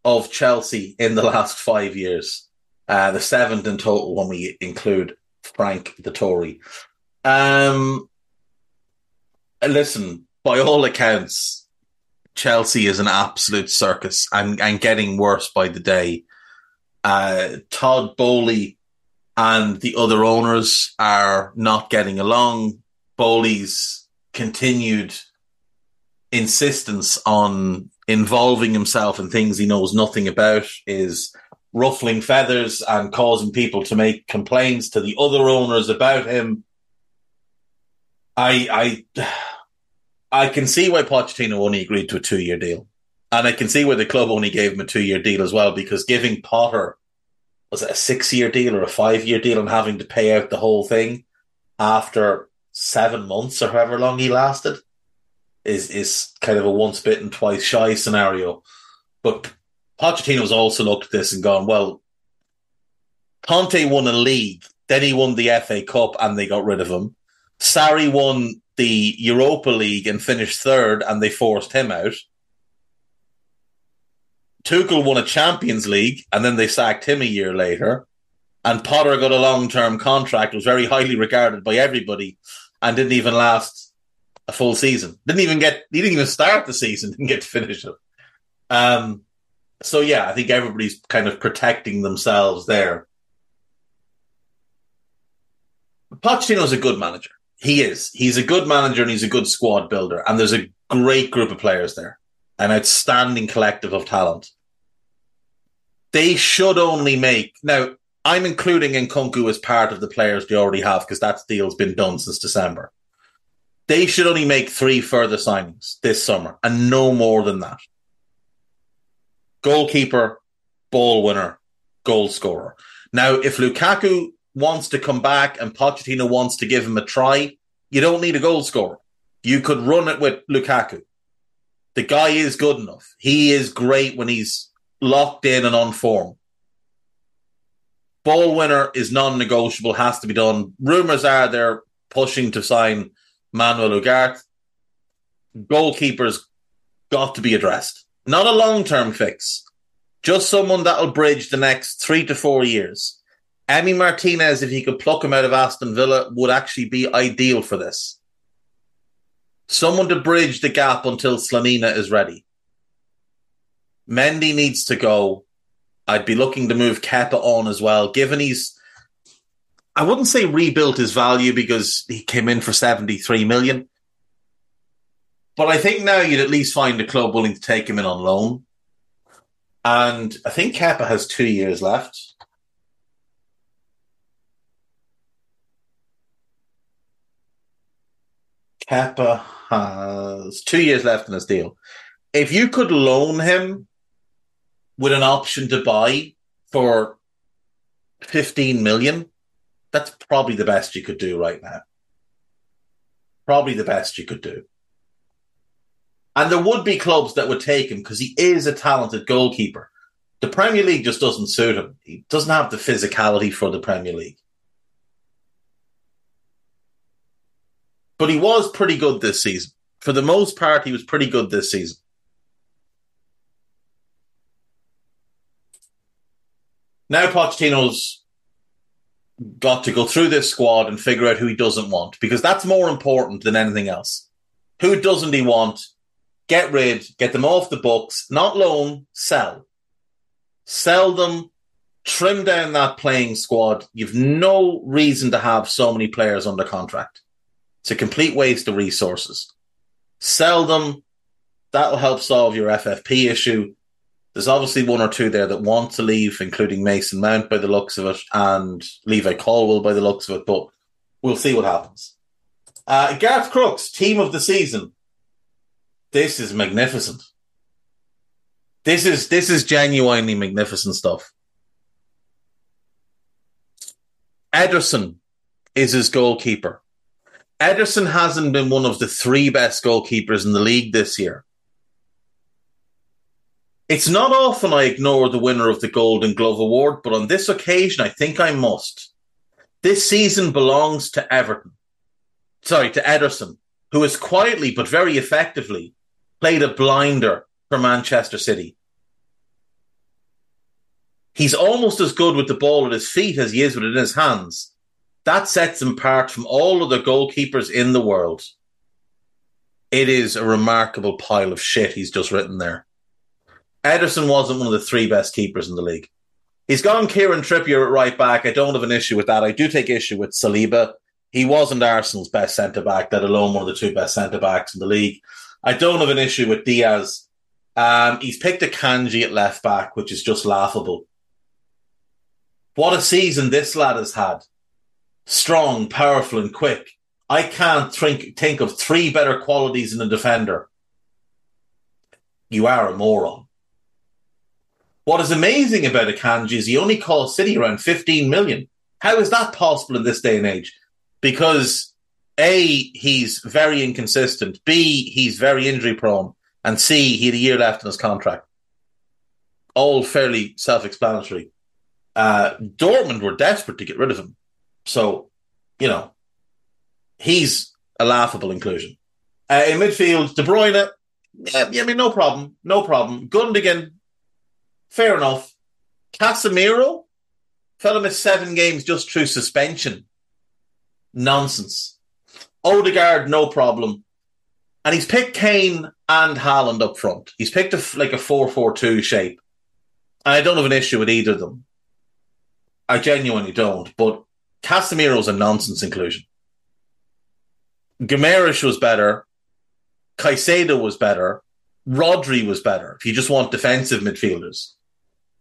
of Chelsea in the last five years. Uh, the seventh in total when we include Frank Dettori. Um, listen, by all accounts, Chelsea is an absolute circus and, and getting worse by the day. Uh, Todd Boehly and the other owners are not getting along. Boehly's continued insistence on involving himself in things he knows nothing about is ruffling feathers and causing people to make complaints to the other owners about him. I I I can see why Pochettino only agreed to a two year deal. And I can see why the club only gave him a two year deal as well, because giving Potter was it a six year deal or a five year deal and having to pay out the whole thing after seven months or however long he lasted is is kind of a once bitten, twice shy scenario. But Pochettino's also looked at this and gone, well, Conte won a league, then he won the FA Cup and they got rid of him. Sarri won the Europa League and finished third and they forced him out. Tuchel won a Champions League and then they sacked him a year later. And Potter got a long term contract, was very highly regarded by everybody, and didn't even last a full season. Didn't even get he didn't even start the season, didn't get to finish it. Um so yeah, I think everybody's kind of protecting themselves there. Pochettino's a good manager. He is. He's a good manager and he's a good squad builder. And there's a great group of players there. An outstanding collective of talent. They should only make now I'm including Nkunku as part of the players they already have because that deal's been done since December. They should only make three further signings this summer and no more than that. Goalkeeper, ball winner, goal scorer. Now, if Lukaku wants to come back and Pochettino wants to give him a try, you don't need a goal scorer. You could run it with Lukaku. The guy is good enough. He is great when he's locked in and on form. Ball winner is non negotiable, has to be done. Rumors are they're pushing to sign Manuel Ugarte. Goalkeepers got to be addressed. Not a long term fix, just someone that'll bridge the next three to four years. Emi Martinez, if he could pluck him out of Aston Villa, would actually be ideal for this. Someone to bridge the gap until Slonina is ready. Mendy needs to go. I'd be looking to move Kepa on as well, given he's I wouldn't say rebuilt his value because he came in for 73 million. But I think now you'd at least find a club willing to take him in on loan. And I think Kepa has two years left. Kepa has two years left in his deal. If you could loan him with an option to buy for 15 million, that's probably the best you could do right now. Probably the best you could do. And there would be clubs that would take him because he is a talented goalkeeper. The Premier League just doesn't suit him. He doesn't have the physicality for the Premier League. But he was pretty good this season. For the most part, he was pretty good this season. Now Pochettino's got to go through this squad and figure out who he doesn't want because that's more important than anything else. Who doesn't he want? Get rid, get them off the books, not loan, sell. Sell them, trim down that playing squad. You've no reason to have so many players under contract. It's a complete waste of resources. Sell them. That'll help solve your FFP issue. There's obviously one or two there that want to leave, including Mason Mount by the looks of it, and Levi Colwill by the looks of it, but we'll see what happens. Uh, Gareth Crooks, team of the season. This is magnificent. This is this is genuinely magnificent stuff. Ederson is his goalkeeper. Ederson hasn't been one of the three best goalkeepers in the league this year. It's not often I ignore the winner of the Golden Glove Award, but on this occasion, I think I must. This season belongs to Everton. Sorry, to Ederson, who has quietly but very effectively played a blinder for Manchester City. He's almost as good with the ball at his feet as he is with it in his hands. That sets him apart from all other goalkeepers in the world. It is a remarkable pile of shit he's just written there. Ederson wasn't one of the three best keepers in the league. He's gone Kieran Trippier at right back. I don't have an issue with that. I do take issue with Saliba. He wasn't Arsenal's best centre back, let alone one of the two best centre backs in the league. I don't have an issue with Dias. Um, he's picked Akanji at left back, which is just laughable. What a season this lad has had. Strong, powerful, and quick. I can't think, think of three better qualities in a defender. You are a moron. What is amazing about Akanji is he only cost City around 15 million. How is that possible in this day and age? Because A, he's very inconsistent. B, he's very injury prone. And C, he had a year left in his contract. All fairly self explanatory. Uh, Dortmund were desperate to get rid of him. So, you know, he's a laughable inclusion. Uh, in midfield, De Bruyne, yeah, I mean, no problem. No problem. Gundogan, Fair enough. Casemiro, fell missed seven games just through suspension. Nonsense. Odegaard, no problem. And he's picked Kane and Haaland up front. He's picked a, like a 4-4-2 shape. And I don't have an issue with either of them. I genuinely don't. But Casemiro's a nonsense inclusion. Guimaraes was better. Caicedo was better. Rodri was better. If you just want defensive midfielders.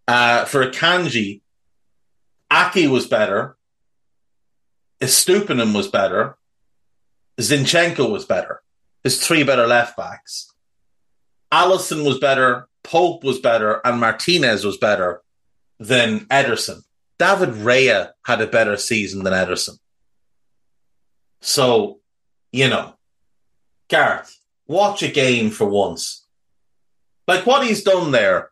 Uh, for Akanji, Aké was better. Estupinan was better. Zinchenko was better. There's three better left backs. Alisson was better. Pope was better. And Martinez was better than Ederson. David Raya had a better season than Ederson. So, you know, Gareth, watch a game for once. Like what he's done there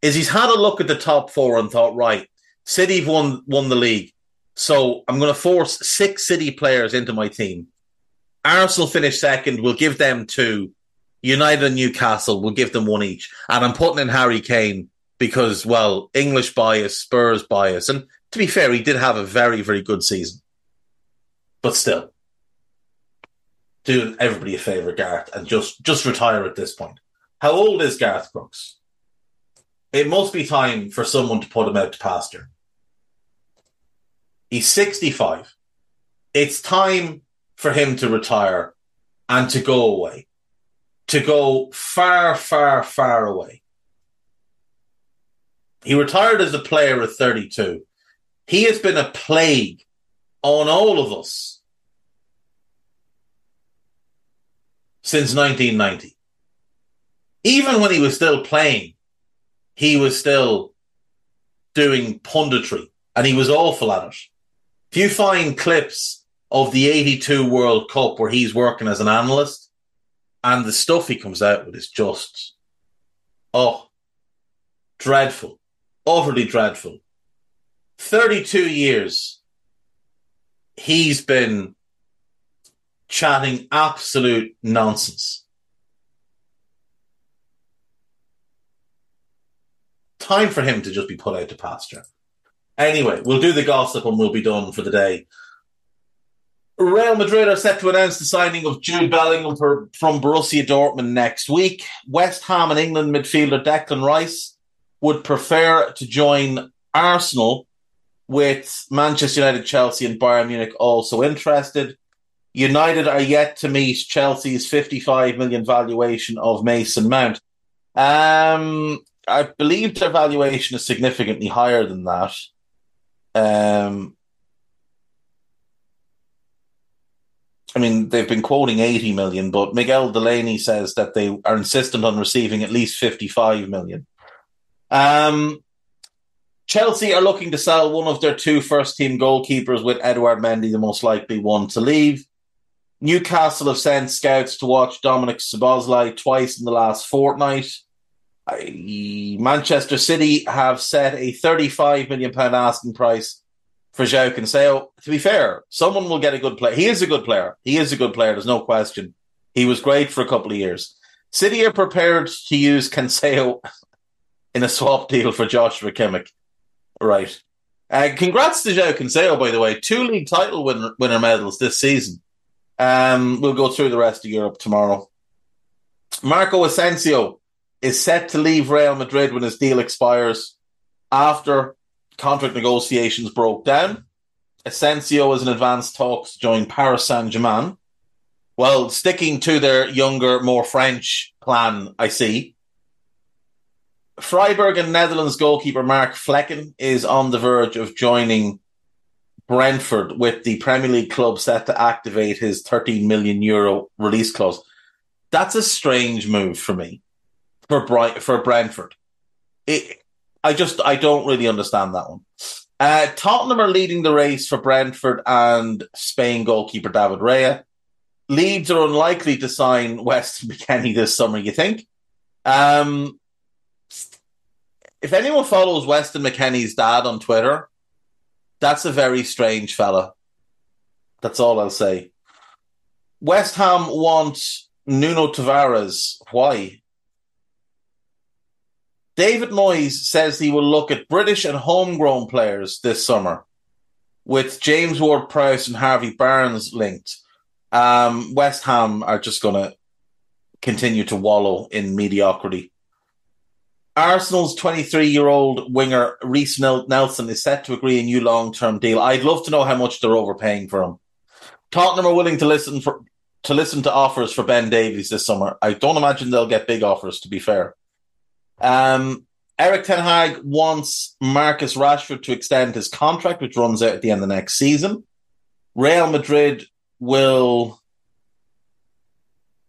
is he's had a look at the top four and thought, right, City have won won the league. So I'm going to force six City players into my team. Arsenal finish second. We'll give them two. United and Newcastle, we'll give them one each. And I'm putting in Harry Kane because, well, English bias, Spurs bias. And to be fair, he did have a very, very good season. But still, do everybody a favour, Gareth, and just, just retire at this point. How old is Gareth Crooks? It must be time for someone to put him out to pasture. He's 65. It's time for him to retire and to go away, to go far, far, far away. He retired as a player at 32. He has been a plague on all of us since 1990. Even when he was still playing, he was still doing punditry and he was awful at it. If you find clips of the 82 World Cup where he's working as an analyst and the stuff he comes out with is just, oh, dreadful, utterly dreadful. 32 years he's been chatting absolute nonsense. Time for him to just be put out to pasture. Anyway, we'll do the gossip and we'll be done for the day. Real Madrid are set to announce the signing of Jude Bellingham for, from Borussia Dortmund next week. West Ham and England midfielder Declan Rice would prefer to join Arsenal, with Manchester United, Chelsea, and Bayern Munich also interested. United are yet to meet Chelsea's 55 million valuation of Mason Mount. Um, I believe their valuation is significantly higher than that. Um, I mean, they've been quoting 80 million, but Miguel Delaney says that they are insistent on receiving at least 55 million. Um, Chelsea are looking to sell one of their two first team goalkeepers, with Edouard Mendy the most likely one to leave. Newcastle have sent scouts to watch Dominic Szoboszlai twice in the last fortnight. Manchester City have set a £35 million asking price for João Cancelo. To be fair, someone will get a good player. He is a good player. He is a good player. There's no question. He was great for a couple of years. City are prepared to use Cancelo in a swap deal for Joshua Kimmich. Right. Uh, congrats to João Cancelo, by the way. Two league title winner, winner medals this season. Um, we'll go through the rest of Europe tomorrow. Marco Asensio is set to leave Real Madrid when his deal expires after contract negotiations broke down. Asensio is in advanced talks to join Paris Saint Germain. Well, sticking to their younger, more French plan, I see. Freiburg and Netherlands goalkeeper Mark Flekken is on the verge of joining Brentford with the Premier League club set to activate his 13 million euro release clause. That's a strange move for me for for Brentford. It, I just I don't really understand that one. Uh, Tottenham are leading the race for Brentford and Spain goalkeeper David Raya. Leeds are unlikely to sign Weston McKennie this summer. You think? Um, if anyone follows Weston McKennie's dad on Twitter, that's a very strange fella. That's all I'll say. West Ham wants Nuno Tavares. Why? David Moyes says he will look at British and homegrown players this summer, with James Ward Prowse and Harvey Barnes linked. Um, West Ham are just going to continue to wallow in mediocrity. Arsenal's 23 year old winger Reiss Nelson is set to agree a new long term deal. I'd love to know how much they're overpaying for him. Tottenham are willing to listen for to listen to offers for Ben Davies this summer. I don't imagine they'll get big offers. To be fair, um, Erik Ten Hag wants Marcus Rashford to extend his contract, which runs out at the end of next season. Real Madrid will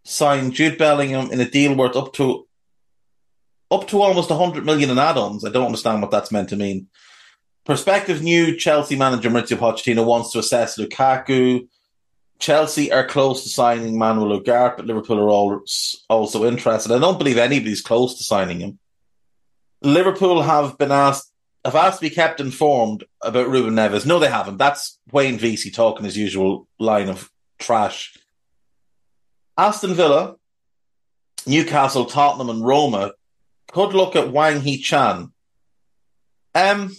sign Jude Bellingham in a deal worth up to up to almost 100 million in add-ons. I don't understand what that's meant to mean. Prospective new Chelsea manager Mauricio Pochettino wants to assess Lukaku. Chelsea are close to signing Manuel Ugarte, but Liverpool are all, also interested. I don't believe anybody's close to signing him. Liverpool have been asked have asked to be kept informed about Ruben Neves. No, they haven't. That's Wayne Veysey talking his usual line of trash. Aston Villa, Newcastle, Tottenham, and Roma could look at Hwang Hee Chan. Um,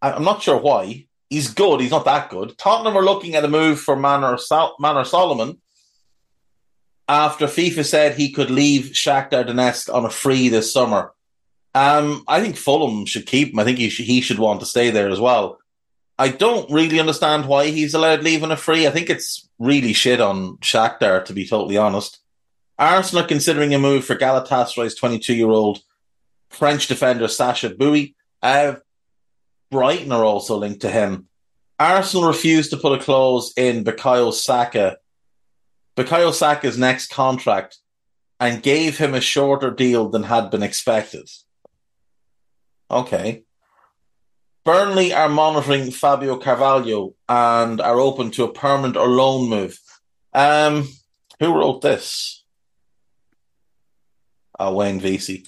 I'm not sure why. He's good. He's not that good. Tottenham are looking at a move for Manor, Sol- Manor Solomon after FIFA said he could leave Shakhtar Donetsk on a free this summer. Um, I think Fulham should keep him. I think he should, he should want to stay there as well. I don't really understand why he's allowed leaving a free. I think it's really shit on Shakhtar, to be totally honest. Arsenal considering a move for Galatasaray's 22 year old French defender Sacha Boey. Uh, Brighton are also linked to him. Arsenal refused to put a clause in Bukayo Saka, Bukayo Saka's next contract, and gave him a shorter deal than had been expected. Okay. Burnley are monitoring Fabio Carvalho and are open to a permanent or loan move. Um, who wrote this? Oh, Wayne Veysey.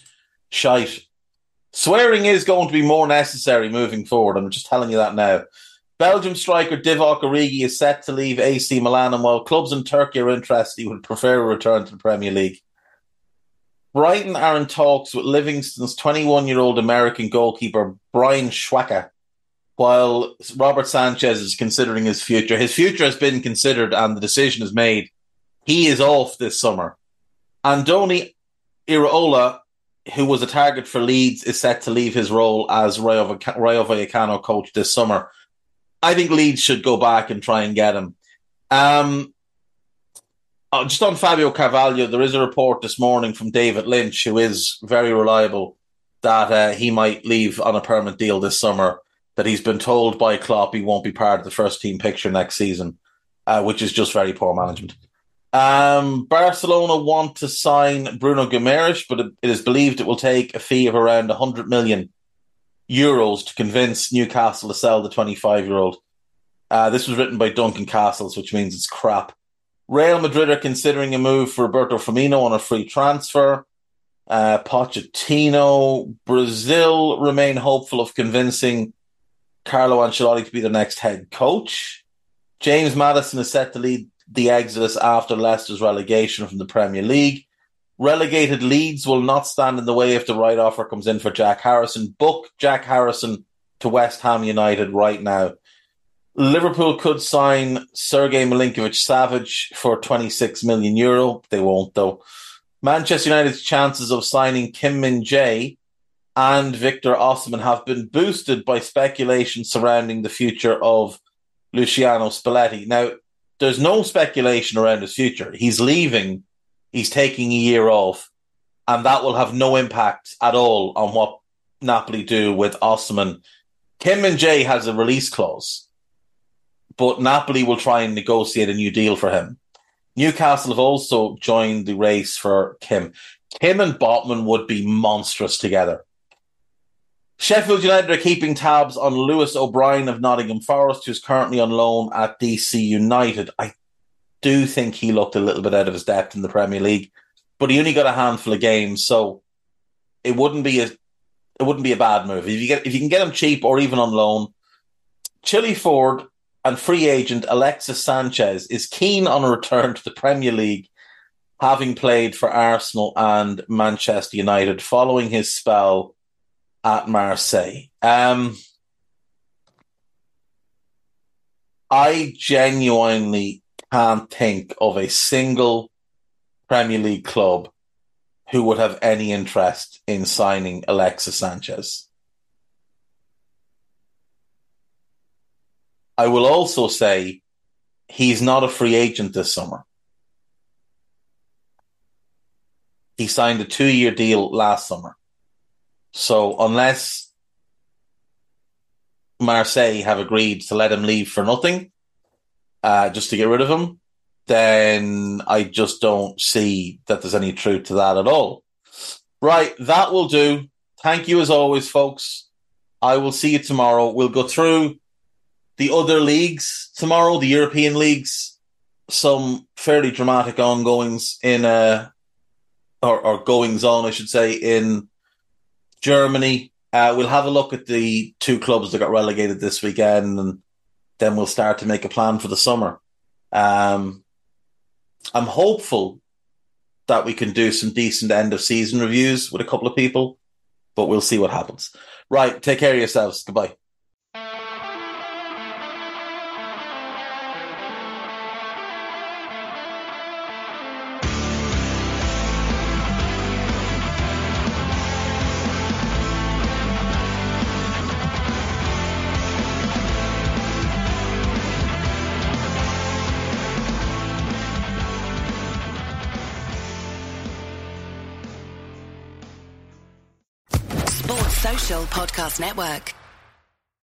Shite. Swearing is going to be more necessary moving forward. I'm just telling you that now. Belgium striker Divock Origi is set to leave AC Milan, and while clubs in Turkey are interested, he would prefer a return to the Premier League. Brighton are in talks with Livingston's 21 year old American goalkeeper Brian Schwatka, while Robert Sanchez is considering his future. His future has been considered and the decision is made. He is off this summer. Andoni Iraola, who was a target for Leeds, is set to leave his role as Rayo, Rayo Vallecano coach this summer. I think Leeds should go back and try and get him. Um, uh, just on Fabio Carvalho, there is a report this morning from David Lynch, who is very reliable, that uh, he might leave on a permanent deal this summer. That he's been told by Klopp he won't be part of the first team picture next season, uh, which is just very poor management. Um, Barcelona want to sign Bruno Guimaraes, but it, is believed it will take a fee of around 100 million euros to convince Newcastle to sell the 25 year old. Uh, this was written by Duncan Castles, which means it's crap. Real Madrid are considering a move for Roberto Firmino on a free transfer. Uh, Pochettino, Brazil remain hopeful of convincing Carlo Ancelotti to be the next head coach. James Maddison is set to lead the Exodus after Leicester's relegation from the Premier League. Relegated Leeds will not stand in the way if the right offer comes in for Jack Harrison. Book Jack Harrison to West Ham United right now. Liverpool could sign Sergei Milinkovic Savic for 26 million euro. They won't, though. Manchester United's chances of signing Kim Min Jae and Victor Osimhen have been boosted by speculation surrounding the future of Luciano Spalletti. Now, there's no speculation around his future. He's leaving, he's taking a year off, and that will have no impact at all on what Napoli do with Osimhen. Kim Min Jae has a release clause but Napoli will try and negotiate a new deal for him. Newcastle have also joined the race for Kim. Kim and Botman would be monstrous together. Sheffield United are keeping tabs on Lewis O'Brien of Nottingham Forest, who's currently on loan at DC United. I do think he looked a little bit out of his depth in the Premier League, but he only got a handful of games, so it wouldn't be a it wouldn't be a bad move if you get if you can get him cheap or even on loan. Chile Ford and free agent Alexis Sanchez is keen on a return to the Premier League, having played for Arsenal and Manchester United following his spell at Marseille. Um, I genuinely can't think of a single Premier League club who would have any interest in signing Alexis Sanchez. I will also say he's not a free agent this summer. He signed a two year deal last summer. So unless Marseille have agreed to let him leave for nothing, uh, just to get rid of him, then I just don't see that there's any truth to that at all. Right, that will do. Thank you as always, folks. I will see you tomorrow. We'll go through the other leagues tomorrow, the European leagues, some fairly dramatic ongoings in uh or, or goings on, I should say, in Germany. Uh, we'll have a look at the two clubs that got relegated this weekend, and then we'll start to make a plan for the summer. Um, I'm hopeful that we can do some decent end of season reviews with a couple of people, but we'll see what happens. Right, take care of yourselves. Goodbye. Podcast Network.